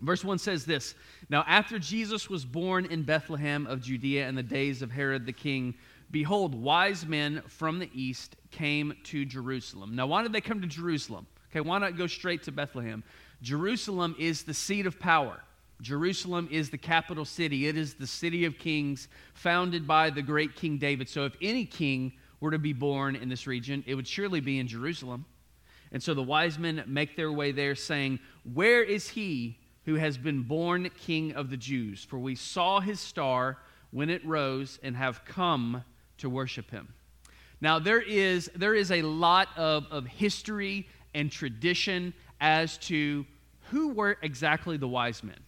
Verse 1 says this Now, after Jesus was born in Bethlehem of Judea in the days of Herod the king, behold, wise men from the east came to Jerusalem. Now, why did they come to Jerusalem? Okay, why not go straight to Bethlehem? Jerusalem is the seat of power. Jerusalem is the capital city. It is the city of kings founded by the great King David. So, if any king were to be born in this region, it would surely be in Jerusalem. And so the wise men make their way there, saying, Where is he who has been born King of the Jews? For we saw his star when it rose and have come to worship him. Now, there is, there is a lot of, of history and tradition as to who were exactly the wise men.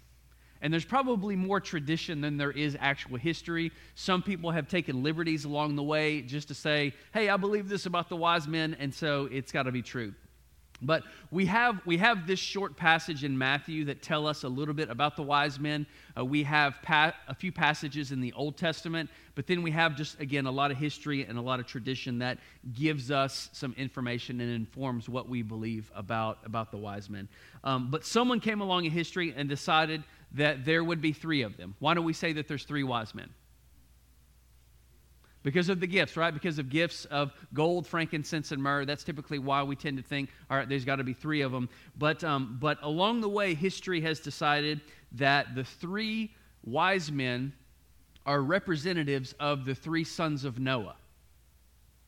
And there's probably more tradition than there is actual history. Some people have taken liberties along the way just to say, hey, I believe this about the wise men, and so it's got to be true. But we have, we have this short passage in Matthew that tell us a little bit about the wise men. Uh, we have pa- a few passages in the Old Testament, but then we have just, again, a lot of history and a lot of tradition that gives us some information and informs what we believe about, about the wise men. Um, but someone came along in history and decided that there would be three of them. Why don't we say that there's three wise men? Because of the gifts, right? Because of gifts of gold, frankincense, and myrrh. That's typically why we tend to think, all right, there's got to be three of them. But, um, but along the way, history has decided that the three wise men are representatives of the three sons of Noah.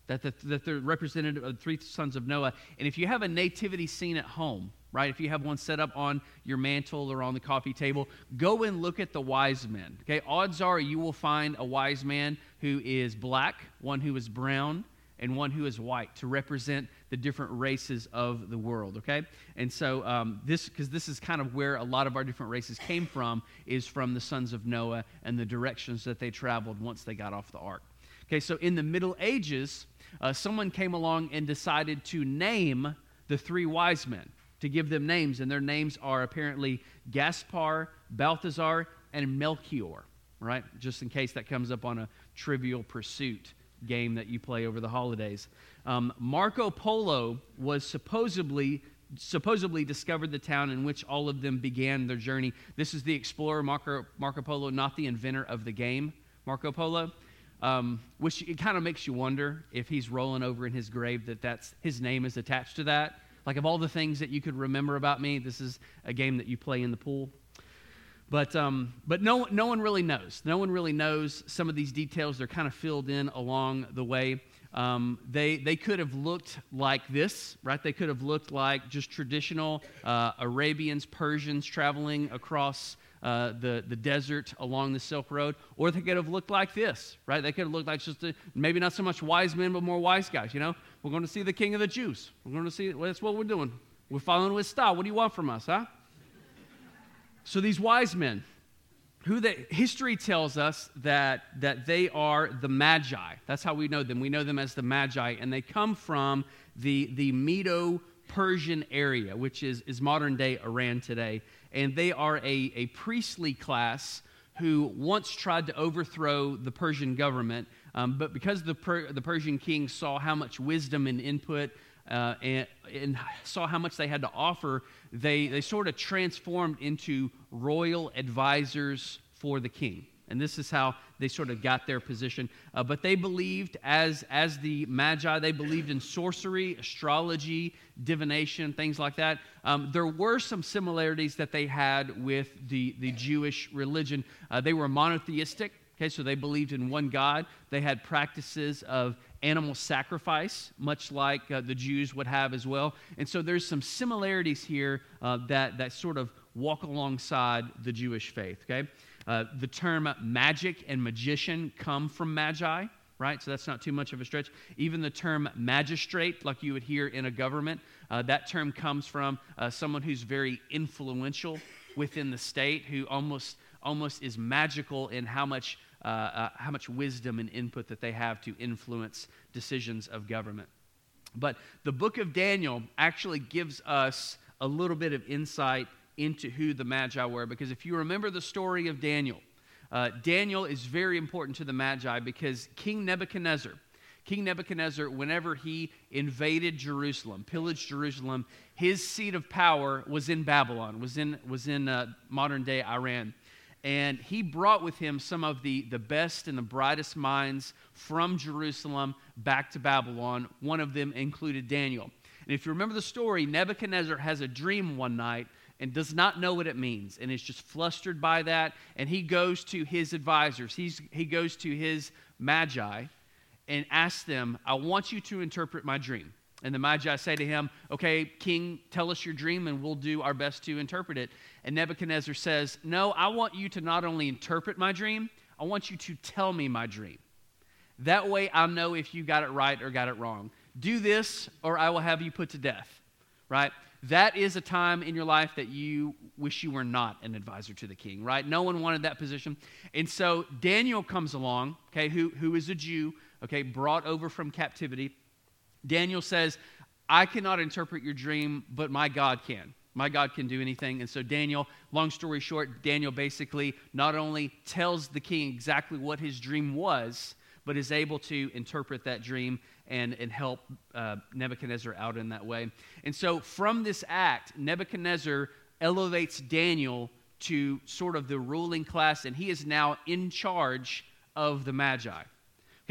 That, the, that they're representative of the three sons of Noah. And if you have a nativity scene at home, right? If you have one set up on your mantle or on the coffee table, go and look at the wise men. Okay, odds are you will find a wise man who is black, one who is brown, and one who is white to represent the different races of the world. Okay, and so um, this because this is kind of where a lot of our different races came from is from the sons of Noah and the directions that they traveled once they got off the ark. Okay, so in the Middle Ages, uh, someone came along and decided to name the three wise men to give them names, and their names are apparently Gaspar, Balthazar, and Melchior, right? Just in case that comes up on a trivial pursuit game that you play over the holidays. Um, Marco Polo was supposedly supposedly discovered the town in which all of them began their journey. This is the explorer Marco, Marco Polo, not the inventor of the game Marco Polo. Um, which it kind of makes you wonder if he's rolling over in his grave that that's his name is attached to that like, of all the things that you could remember about me, this is a game that you play in the pool. But, um, but no, no one really knows. No one really knows some of these details. They're kind of filled in along the way. Um, they, they could have looked like this, right? They could have looked like just traditional uh, Arabians, Persians traveling across uh, the, the desert along the Silk Road, or they could have looked like this, right? They could have looked like just a, maybe not so much wise men, but more wise guys, you know? We're going to see the king of the Jews. We're going to see, well, that's what we're doing. We're following his style. What do you want from us, huh? So these wise men, who history tells us that, that they are the Magi. That's how we know them. We know them as the Magi, and they come from the, the Medo Persian area, which is, is modern day Iran today and they are a, a priestly class who once tried to overthrow the Persian government, um, but because the, per, the Persian king saw how much wisdom and input uh, and, and, saw how much they had to offer, they, they sort of transformed into royal advisors for the king. And this is how they sort of got their position. Uh, but they believed, as, as the Magi, they believed in sorcery, astrology, divination, things like that. Um, there were some similarities that they had with the, the Jewish religion. Uh, they were monotheistic, okay, so they believed in one God. They had practices of animal sacrifice, much like uh, the Jews would have as well. And so there's some similarities here uh, that, that sort of walk alongside the Jewish faith, okay? Uh, the term magic and magician come from magi, right? So that's not too much of a stretch. Even the term magistrate, like you would hear in a government, uh, that term comes from uh, someone who's very influential within the state, who almost almost is magical in how much uh, uh, how much wisdom and input that they have to influence decisions of government. But the book of Daniel actually gives us a little bit of insight into who the Magi were. Because if you remember the story of Daniel, uh, Daniel is very important to the Magi because King Nebuchadnezzar, King Nebuchadnezzar, whenever he invaded Jerusalem, pillaged Jerusalem, his seat of power was in Babylon, was in, was in uh, modern day Iran. And he brought with him some of the, the best and the brightest minds from Jerusalem back to Babylon. One of them included Daniel. And if you remember the story, Nebuchadnezzar has a dream one night and does not know what it means and is just flustered by that. And he goes to his advisors, He's, he goes to his magi and asks them, I want you to interpret my dream. And the Magi say to him, Okay, King, tell us your dream and we'll do our best to interpret it. And Nebuchadnezzar says, No, I want you to not only interpret my dream, I want you to tell me my dream. That way I'll know if you got it right or got it wrong. Do this or I will have you put to death, right? That is a time in your life that you wish you were not an advisor to the king, right? No one wanted that position. And so Daniel comes along, okay, who, who is a Jew, okay, brought over from captivity Daniel says, I cannot interpret your dream, but my God can. My God can do anything. And so, Daniel, long story short, Daniel basically not only tells the king exactly what his dream was, but is able to interpret that dream and, and help uh, Nebuchadnezzar out in that way. And so, from this act, Nebuchadnezzar elevates Daniel to sort of the ruling class, and he is now in charge of the Magi.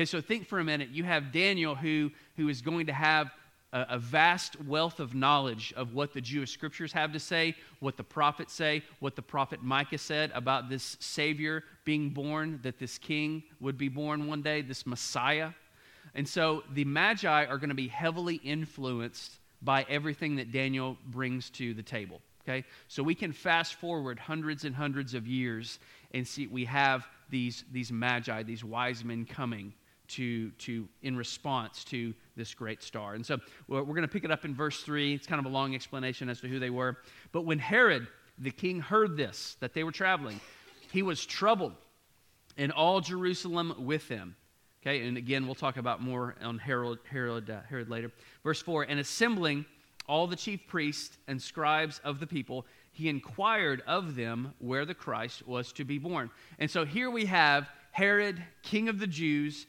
Okay, so think for a minute. You have Daniel who, who is going to have a, a, vast wealth of knowledge of what the Jewish scriptures have to say, what the prophets say, what the prophet Micah said about this Savior being born, that this king would be born one day, this Messiah. And so the Magi are going to be heavily influenced by everything that Daniel brings to the table. Okay? So we can fast forward hundreds and hundreds of years and see we have these, these magi, these wise men coming to, to in response to this great star. And so we're going to pick it up in verse 3. It's kind of a long explanation as to who they were. But when Herod, the king, heard this, that they were traveling, he was troubled, and all Jerusalem with them. Okay, and again, we'll talk about more on Herod, Herod, uh, Herod later. Verse 4 And assembling all the chief priests and scribes of the people, he inquired of them where the Christ was to be born. And so here we have Herod, king of the Jews,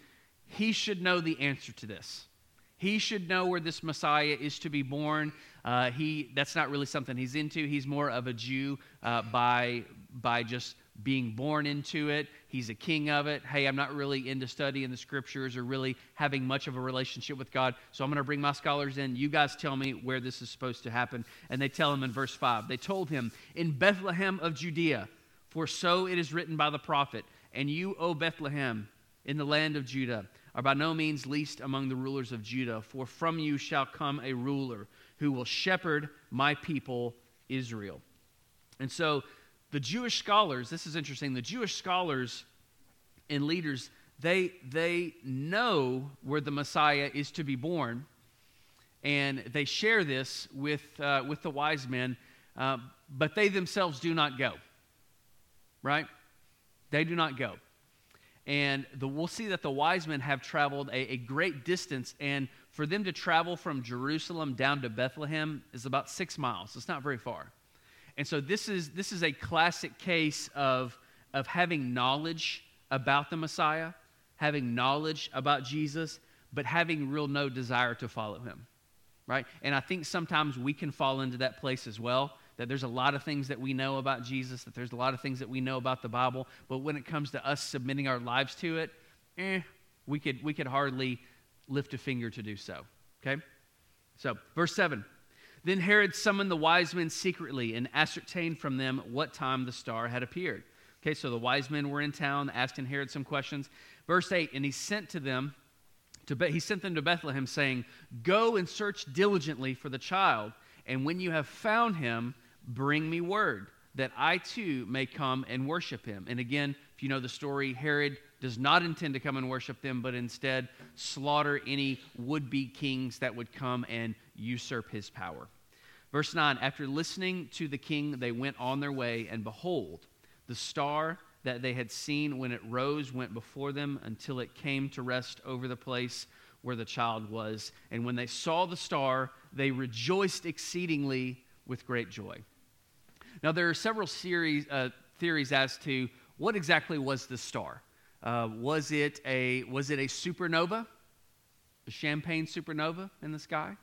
he should know the answer to this. He should know where this Messiah is to be born. Uh, he, that's not really something he's into. He's more of a Jew uh, by, by just being born into it. He's a king of it. Hey, I'm not really into studying the scriptures or really having much of a relationship with God. So I'm going to bring my scholars in. You guys tell me where this is supposed to happen. And they tell him in verse 5. They told him, In Bethlehem of Judea, for so it is written by the prophet, And you, O Bethlehem, in the land of Judah, are by no means least among the rulers of Judah, for from you shall come a ruler who will shepherd my people Israel. And so the Jewish scholars, this is interesting, the Jewish scholars and leaders, they, they know where the Messiah is to be born, and they share this with, uh, with the wise men, uh, but they themselves do not go. Right? They do not go. And the, we'll see that the wise men have traveled a, a great distance. And for them to travel from Jerusalem down to Bethlehem is about six miles. It's not very far. And so this is, this is a classic case of, of having knowledge about the Messiah, having knowledge about Jesus, but having real no desire to follow him. Right? And I think sometimes we can fall into that place as well that there's a lot of things that we know about Jesus, that there's a lot of things that we know about the Bible, but when it comes to us submitting our lives to it, eh, we could, we could hardly lift a finger to do so. Okay? So, verse 7. Then Herod summoned the wise men secretly and ascertained from them what time the star had appeared. Okay, so the wise men were in town, asking Herod some questions. Verse 8, and he sent to them, to Be- he sent them to Bethlehem, saying, Go and search diligently for the child, and when you have found him, Bring me word that I too may come and worship him. And again, if you know the story, Herod does not intend to come and worship them, but instead slaughter any would be kings that would come and usurp his power. Verse 9 After listening to the king, they went on their way, and behold, the star that they had seen when it rose went before them until it came to rest over the place where the child was. And when they saw the star, they rejoiced exceedingly with great joy. Now, there are several series, uh, theories as to what exactly was the star. Uh, was, it a, was it a supernova? a champagne supernova in the sky?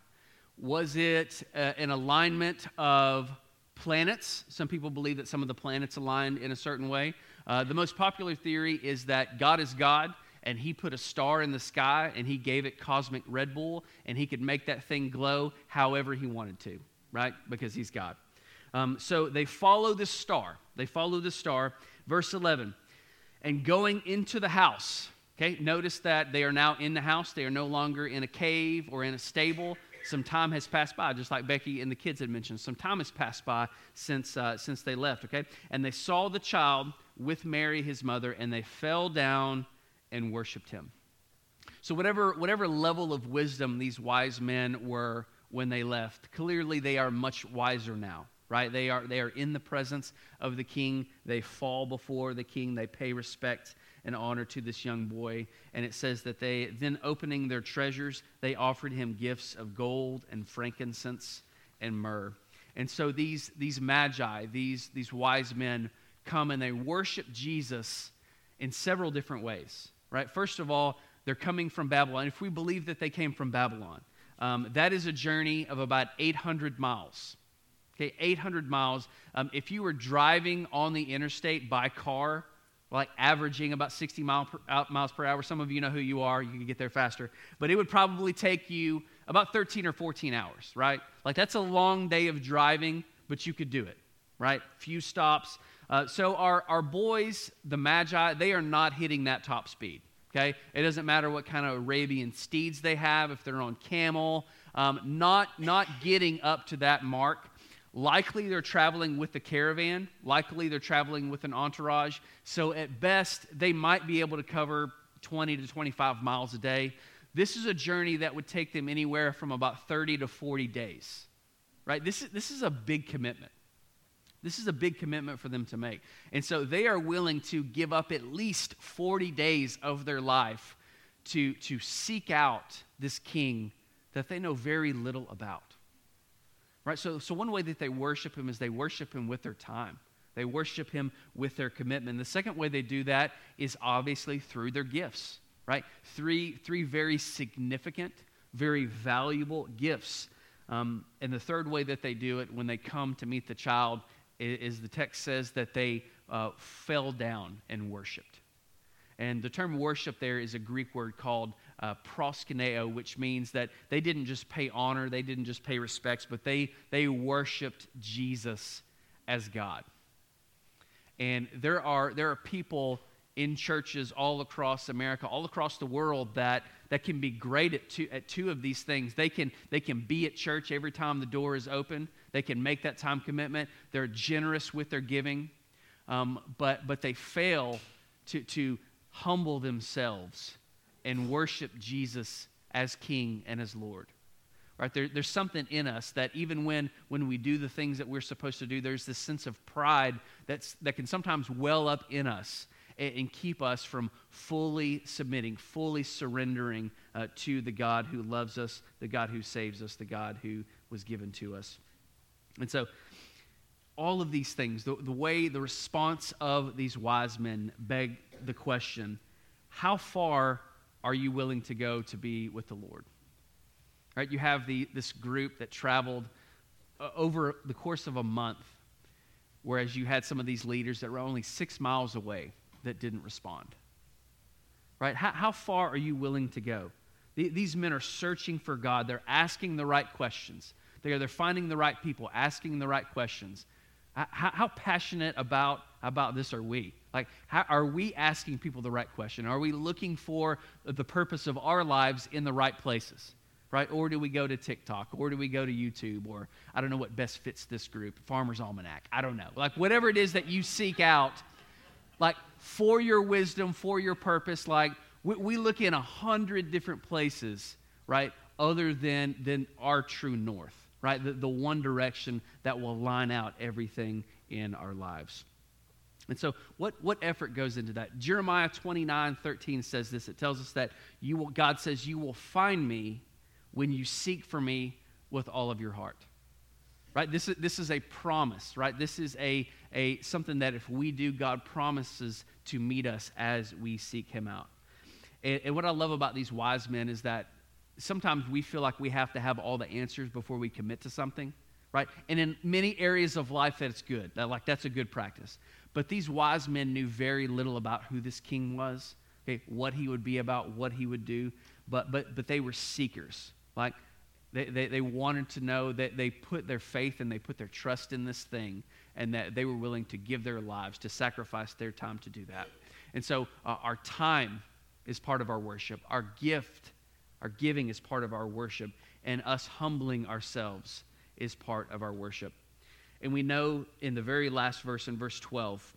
Was it uh, an alignment of planets? Some people believe that some of the planets aligned in a certain way. Uh, the most popular theory is that God is God and he put a star in the sky and he gave it cosmic Red Bull and he could make that thing glow however he wanted to, right? Because he's God. Um, so they follow this star. They follow the star. Verse 11. And going into the house, okay, notice that they are now in the house. They are no longer in a cave or in a stable. Some time has passed by, just like Becky and the kids had mentioned. Some time has passed by since, uh, since they left, okay? And they saw the child with Mary, his mother, and they fell down and worshiped him. So, whatever, whatever level of wisdom these wise men were when they left, clearly they are much wiser now, right? They are, they are in the presence of the king. They fall before the king. They pay respect and honor to this young boy. And it says that they, then opening their treasures, they offered him gifts of gold and frankincense and myrrh. And so these, these magi, these, these wise men, come and they worship Jesus in several different ways right? First of all, they're coming from Babylon. If we believe that they came from Babylon, um, that is a journey of about 800 miles. Okay, 800 miles. Um, if you were driving on the interstate by car, like averaging about 60 mile per, miles per hour, some of you know who you are, you can get there faster, but it would probably take you about 13 or 14 hours, right? Like that's a long day of driving, but you could do it, right? Few stops. Uh, so our, our boys, the Magi, they are not hitting that top speed. Okay? It doesn't matter what kind of Arabian steeds they have, if they're on camel, um, not, not getting up to that mark. Likely they're traveling with the caravan. Likely they're traveling with an entourage. So at best, they might be able to cover 20 to 25 miles a day. This is a journey that would take them anywhere from about 30 to 40 days. Right? This is, this is a big commitment. This is a big commitment for them to make. And so they are willing to give up at least 40 days of their life to, to seek out this king that they know very little about. Right? So, so one way that they worship him is they worship him with their time. They worship him with their commitment. The second way they do that is obviously through their gifts, right? Three, three very significant, very valuable gifts. Um, and the third way that they do it when they come to meet the child is the text says that they uh, fell down and worshiped. And the term worship there is a Greek word called uh, proskuneo, which means that they didn't just pay honor, they didn't just pay respects, but they, they worshiped Jesus as God. And there are, there are people in churches all across America, all across the world that, that can be great at two, at two of these things. They can, they can be at church every time the door is open, they can make that time commitment. They're generous with their giving, um, but, but they fail to, to humble themselves and worship Jesus as King and as Lord. Right? There, there's something in us that even when, when we do the things that we're supposed to do, there's this sense of pride that's, that can sometimes well up in us and, and keep us from fully submitting, fully surrendering uh, to the God who loves us, the God who saves us, the God who was given to us. And so, all of these things, the, the way the response of these wise men beg the question how far are you willing to go to be with the Lord? Right? You have the, this group that traveled uh, over the course of a month, whereas you had some of these leaders that were only six miles away that didn't respond. Right? How, how far are you willing to go? The, these men are searching for God, they're asking the right questions. They're, they're finding the right people, asking the right questions. How, how passionate about, about this are we? Like, how, are we asking people the right question? Are we looking for the purpose of our lives in the right places? Right? Or do we go to TikTok? Or do we go to YouTube? Or I don't know what best fits this group, Farmer's Almanac. I don't know. Like, whatever it is that you seek out, like, for your wisdom, for your purpose, like, we, we look in a hundred different places, right, other than, than our true north right? The, the one direction that will line out everything in our lives. And so, what, what effort goes into that? Jeremiah 29 13 says this. It tells us that you will, God says, You will find me when you seek for me with all of your heart. Right? This is, this is a promise, right? This is a, a, something that if we do, God promises to meet us as we seek Him out. And, and what I love about these wise men is that sometimes we feel like we have to have all the answers before we commit to something, right? And in many areas of life, that's good. That, like that's a good practice. But these wise men knew very little about who this king was, okay, what he would be about, what he would do. But but but they were seekers. Like they, they, they wanted to know that they put their faith and they put their trust in this thing and that they were willing to give their lives, to sacrifice their time to do that. And so uh, our time is part of our worship. Our gift, our giving is part of our worship. And us humbling ourselves is part of our worship. And we know in the very last verse, in verse 12,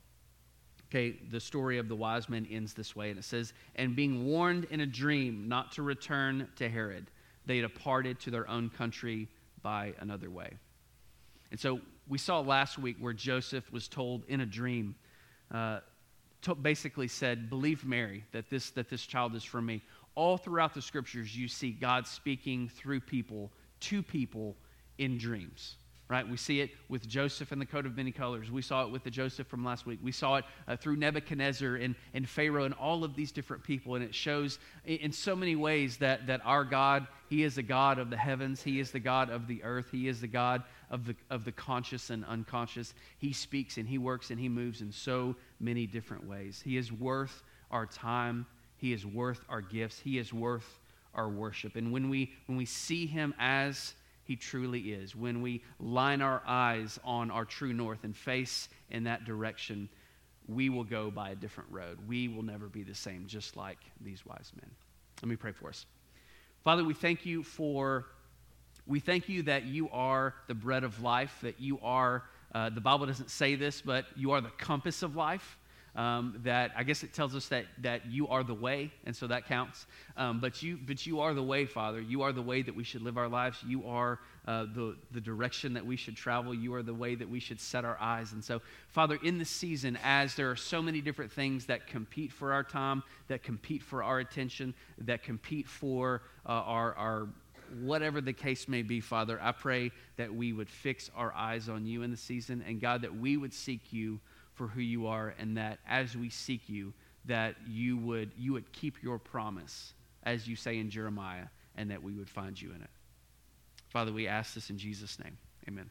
okay, the story of the wise men ends this way. And it says, And being warned in a dream not to return to Herod, they departed to their own country by another way. And so we saw last week where Joseph was told in a dream, uh, to basically said, Believe Mary that this, that this child is from me. All throughout the scriptures, you see God speaking through people, to people in dreams right? We see it with Joseph and the coat of many colors. We saw it with the Joseph from last week. We saw it uh, through Nebuchadnezzar and, and Pharaoh and all of these different people. And it shows in, so many ways that, that our God, He is the God of the heavens, He is the God of the earth, He is the God of the, of the conscious and unconscious. He speaks and He works and He moves in so many different ways. He is worth our time, He is worth our gifts, He is worth our worship. And when we, when we see Him as he truly is. When we line our eyes on our true north and face in that direction, we will go by a different road. We will never be the same, just like these wise men. Let me pray for us. Father, we thank you for, we thank you that you are the bread of life, that you are, uh, the Bible doesn't say this, but you are the compass of life. Um, that I guess it tells us that, that you are the way, and so that counts. Um, but, you, but you are the way, Father. You are the way that we should live our lives. You are uh, the, the direction that we should travel. You are the way that we should set our eyes. And so, Father, in this season, as there are so many different things that compete for our time, that compete for our attention, that compete for uh, our, our whatever the case may be, Father, I pray that we would fix our eyes on you in the season, and God, that we would seek you for who you are and that as we seek you that you would you would keep your promise as you say in Jeremiah and that we would find you in it. Father, we ask this in Jesus name. Amen.